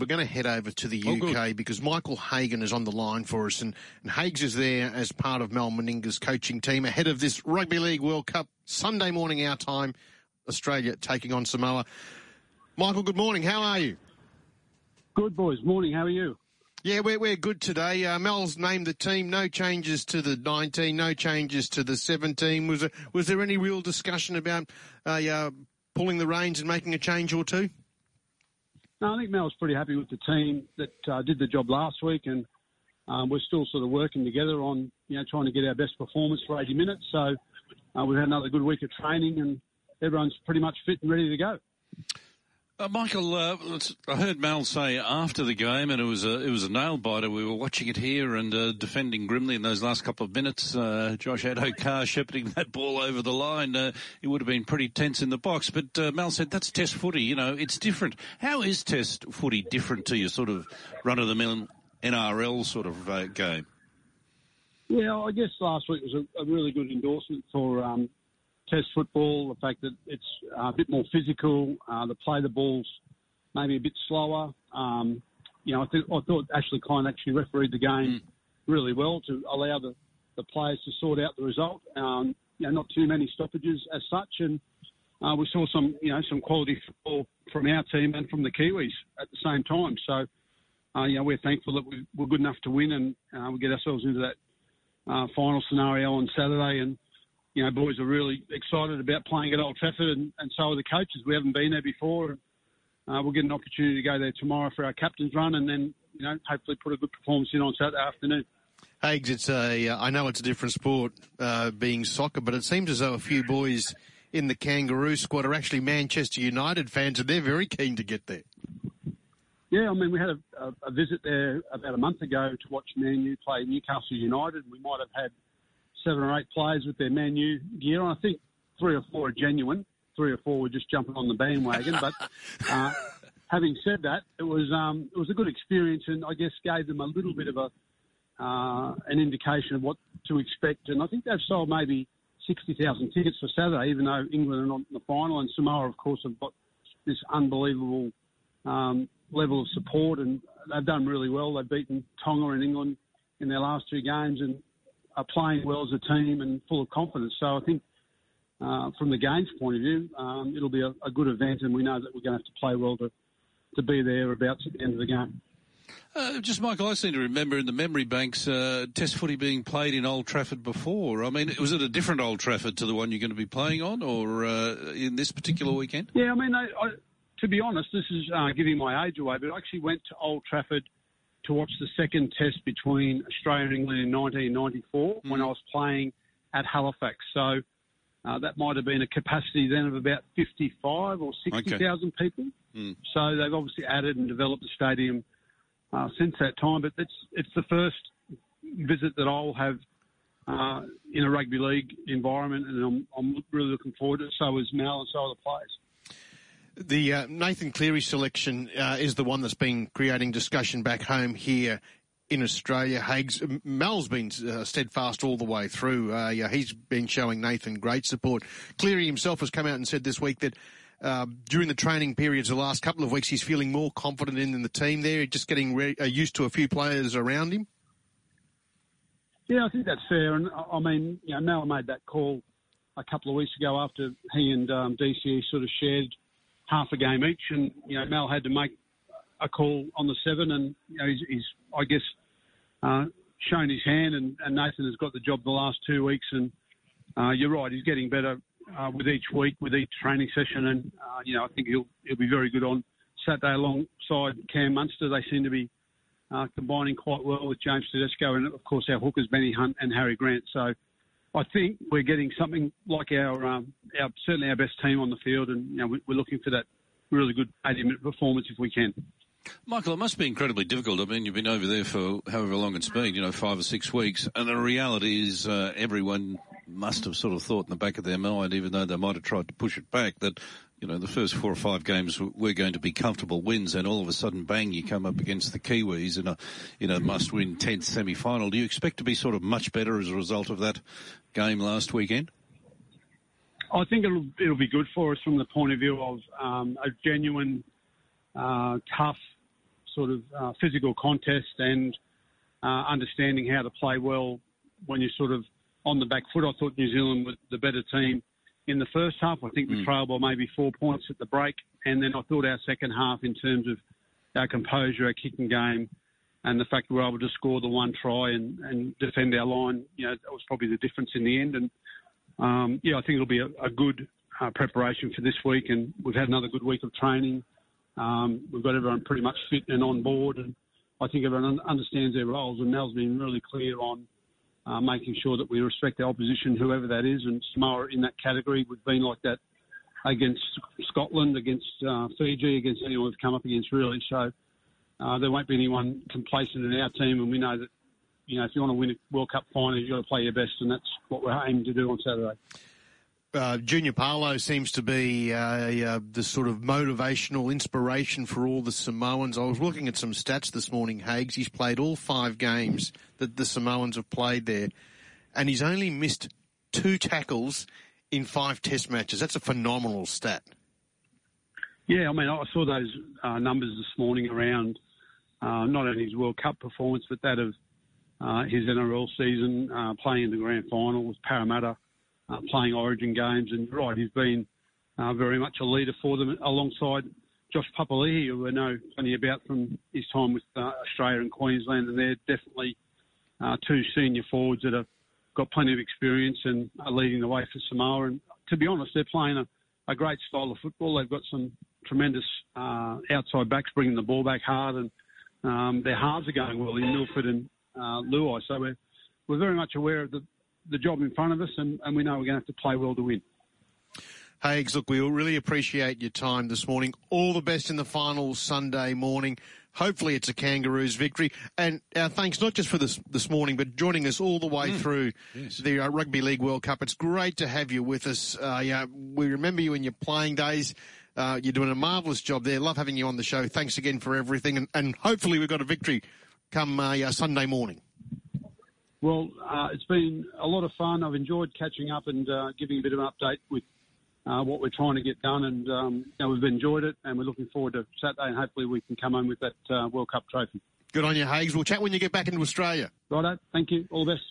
we're going to head over to the Oh, UK good. because Michael Hagan is on the line for us, and, and Hags is there as part of Mal Meninga's coaching team ahead of this Rugby League World Cup Sunday morning our time. Australia taking on Samoa. Michael, good morning. How are you? Good boys. Morning. How are you? Yeah, we're, we're good today. Uh, Mal's named the team. No changes to the 19, no changes to the 17. Was there, was there any real discussion about uh, uh, pulling the reins and making a change or two? No, I think Mal's pretty happy with the team that uh, did the job last week, and um, we're still sort of working together on you know trying to get our best performance for 80 minutes. So uh, we've had another good week of training, and everyone's pretty much fit and ready to go. Uh, Michael, uh, I heard Mal say after the game, and it was a it was a nail biter. We were watching it here and uh, defending grimly in those last couple of minutes. Uh, Josh Addo-Carr shepherding that ball over the line. Uh, it would have been pretty tense in the box. But uh, Mal said that's Test footy. You know, it's different. How is Test footy different to your sort of run of the mill NRL sort of game? Yeah, I guess last week was a, a really good endorsement for um, Test football. The fact that it's uh, a bit more physical, uh, the play the balls maybe a bit slower. Um, you know, I, think, I thought Ashley Klein actually refereed the game really well to allow the, the players to sort out the result. Um, you know, not too many stoppages as such, and uh, we saw some, you know, some quality football from our team and from the Kiwis at the same time. So, uh, you know, we're thankful that we, we're good enough to win and uh, we get ourselves into that uh, final scenario on Saturday. And, you know, boys are really excited about playing at Old Trafford and, and so are the coaches. We haven't been there before. And, uh, we'll get an opportunity to go there tomorrow for our captain's run and then, you know, hopefully put a good performance in on Saturday afternoon. Hags, it's a, uh, I know it's a different sport, uh, being soccer, but it seems as though a few boys in the Kangaroo squad are actually Manchester United fans and they're very keen to get there. Yeah, I mean, we had a, a, a visit there about a month ago to watch Man U play Newcastle United. We might have had seven or eight players with their Man U gear. I think three or four are genuine. Three or four were just jumping on the bandwagon. but uh, having said that, it was um, it was a good experience, and I guess gave them a little bit of a uh, an indication of what to expect. And I think they've sold maybe sixty thousand tickets for Saturday, even though England are not in the final, and Samoa, of course, have got this unbelievable um, level of support, and they've done really well. They've beaten Tonga and England in their last two games, and are playing well as a team and full of confidence. So I think. Uh, from the games point of view, um, it'll be a, a good event, and we know that we're going to have to play well to, to be there about at the end of the game. Uh, just Michael, I seem to remember in the memory banks uh, Test footy being played in Old Trafford before. I mean, was it a different Old Trafford to the one you're going to be playing on, or uh, in this particular weekend? Yeah, I mean, I, I, to be honest, this is uh, giving my age away, but I actually went to Old Trafford to watch the second test between Australia and England in 1994 when I was playing at Halifax. So uh, that might have been a capacity then of about 55 or 60,000 people. Mm. So they've obviously added and developed the stadium uh, since that time, but it's it's the first visit that I'll have uh, in a rugby league environment, and I'm, I'm really looking forward to it. So is Mal and so are the players. The uh, Nathan Cleary selection uh, is the one that's been creating discussion back home here in Australia. Hags, Mal's been uh, steadfast all the way through. Uh, yeah, he's been showing Nathan great support. Cleary himself has come out and said this week that uh, during the training periods, the last couple of weeks, he's feeling more confident in the team there, just getting re- uh, used to a few players around him. Yeah, I think that's fair. And I- mean, you know, Mal made that call a couple of weeks ago after he and um, DCE sort of shared half a game each, and you know, Mal had to make a call on the seven, and you know, he's, he's I guess, uh, shown his hand, and, and Nathan has got the job the last two weeks, and uh, you're right, he's getting better uh, with each week, with each training session, and uh, you know, I think he'll he'll be very good on Saturday alongside Cam Munster. They seem to be uh, combining quite well with James Tedesco and, of course, our hookers, Benny Hunt and Harry Grant. So I think we're getting something like our, um, our certainly our best team on the field, and you know, we- we're looking for that really good 80-minute performance if we can. Michael, it must be incredibly difficult. I mean, you've been over there for however long it's been, you know, five or six weeks, and the reality is uh, everyone must have sort of thought in the back of their mind, even though they might have tried to push it back, that, you know, the first four or five games were going to be comfortable wins, and all of a sudden, bang, you come up against the Kiwis in a, in a must-win 10th semi-final. Do you expect to be sort of much better as a result of that game last weekend? I think it'll it'll be good for us from the point of view of um, a genuine, uh, tough sort of uh, physical contest and uh, understanding how to play well when you're sort of on the back foot. I thought New Zealand was the better team in the first half. I think we mm. trailed by maybe four points at the break, and then I thought our second half in terms of our composure, our kicking game, and the fact we were able to score the one try and, and defend our line, you know, that was probably the difference in the end. And um, yeah, I think it'll be a, a good uh, preparation for this week, and we've had another good week of training. Um, we've got everyone pretty much fit and on board, and I think everyone understands their roles. And Mal's been really clear on uh, making sure that we respect our opposition, whoever that is, and Samoa in that category. We've been like that against Scotland, against uh, Fiji, against anyone we've come up against, really. So uh, there won't be anyone complacent in our team, and we know that you know if you want to win a World Cup final, you've got to play your best, and that's what we're aiming to do on Saturday. Uh, Junior Paulo seems to be uh, uh, the sort of motivational inspiration for all the Samoans. I was looking at some stats this morning, Hags. He's played all five games that the Samoans have played there, and he's only missed two tackles in five test matches. That's a phenomenal stat. Yeah, I mean, I saw those uh, numbers this morning around uh, not only his World Cup performance, but that of uh, his NRL season, playing in the grand final with Parramatta, uh, playing Origin games. And right, he's been uh, very much a leader for them alongside Josh Papali'i, who we know plenty about from his time with Australia and Queensland. And they're definitely two senior forwards that have got plenty of experience and are leading the way for Samoa. And to be honest, they're playing a, a great style of football. They've got some tremendous uh, outside backs bringing the ball back hard, and um, their halves are going well in Milford and uh, Luai. So we're we're very much aware of the the job in front of us, and, and we know we're going to have to play well to win. Hags, look, we really appreciate your time this morning. All the best in the final Sunday morning. Hopefully it's a Kangaroos victory. And our thanks not just for this this morning, but joining us all the way mm. through yes. the uh, Rugby League World Cup. It's great to have you with us. Uh, yeah, we remember you in your playing days. Uh, you're doing a marvellous job there. Love having you on the show. Thanks again for everything. And, and hopefully we've got a victory come uh, yeah, Sunday morning. Well, uh, it's been a lot of fun. I've enjoyed catching up and uh, giving a bit of an update with uh, what we're trying to get done, and um, you know, we've enjoyed it, and we're looking forward to Saturday, and hopefully we can come home with that uh, World Cup trophy. Good on you, Hags. We'll chat when you get back into Australia. Righto. Thank you. All the best.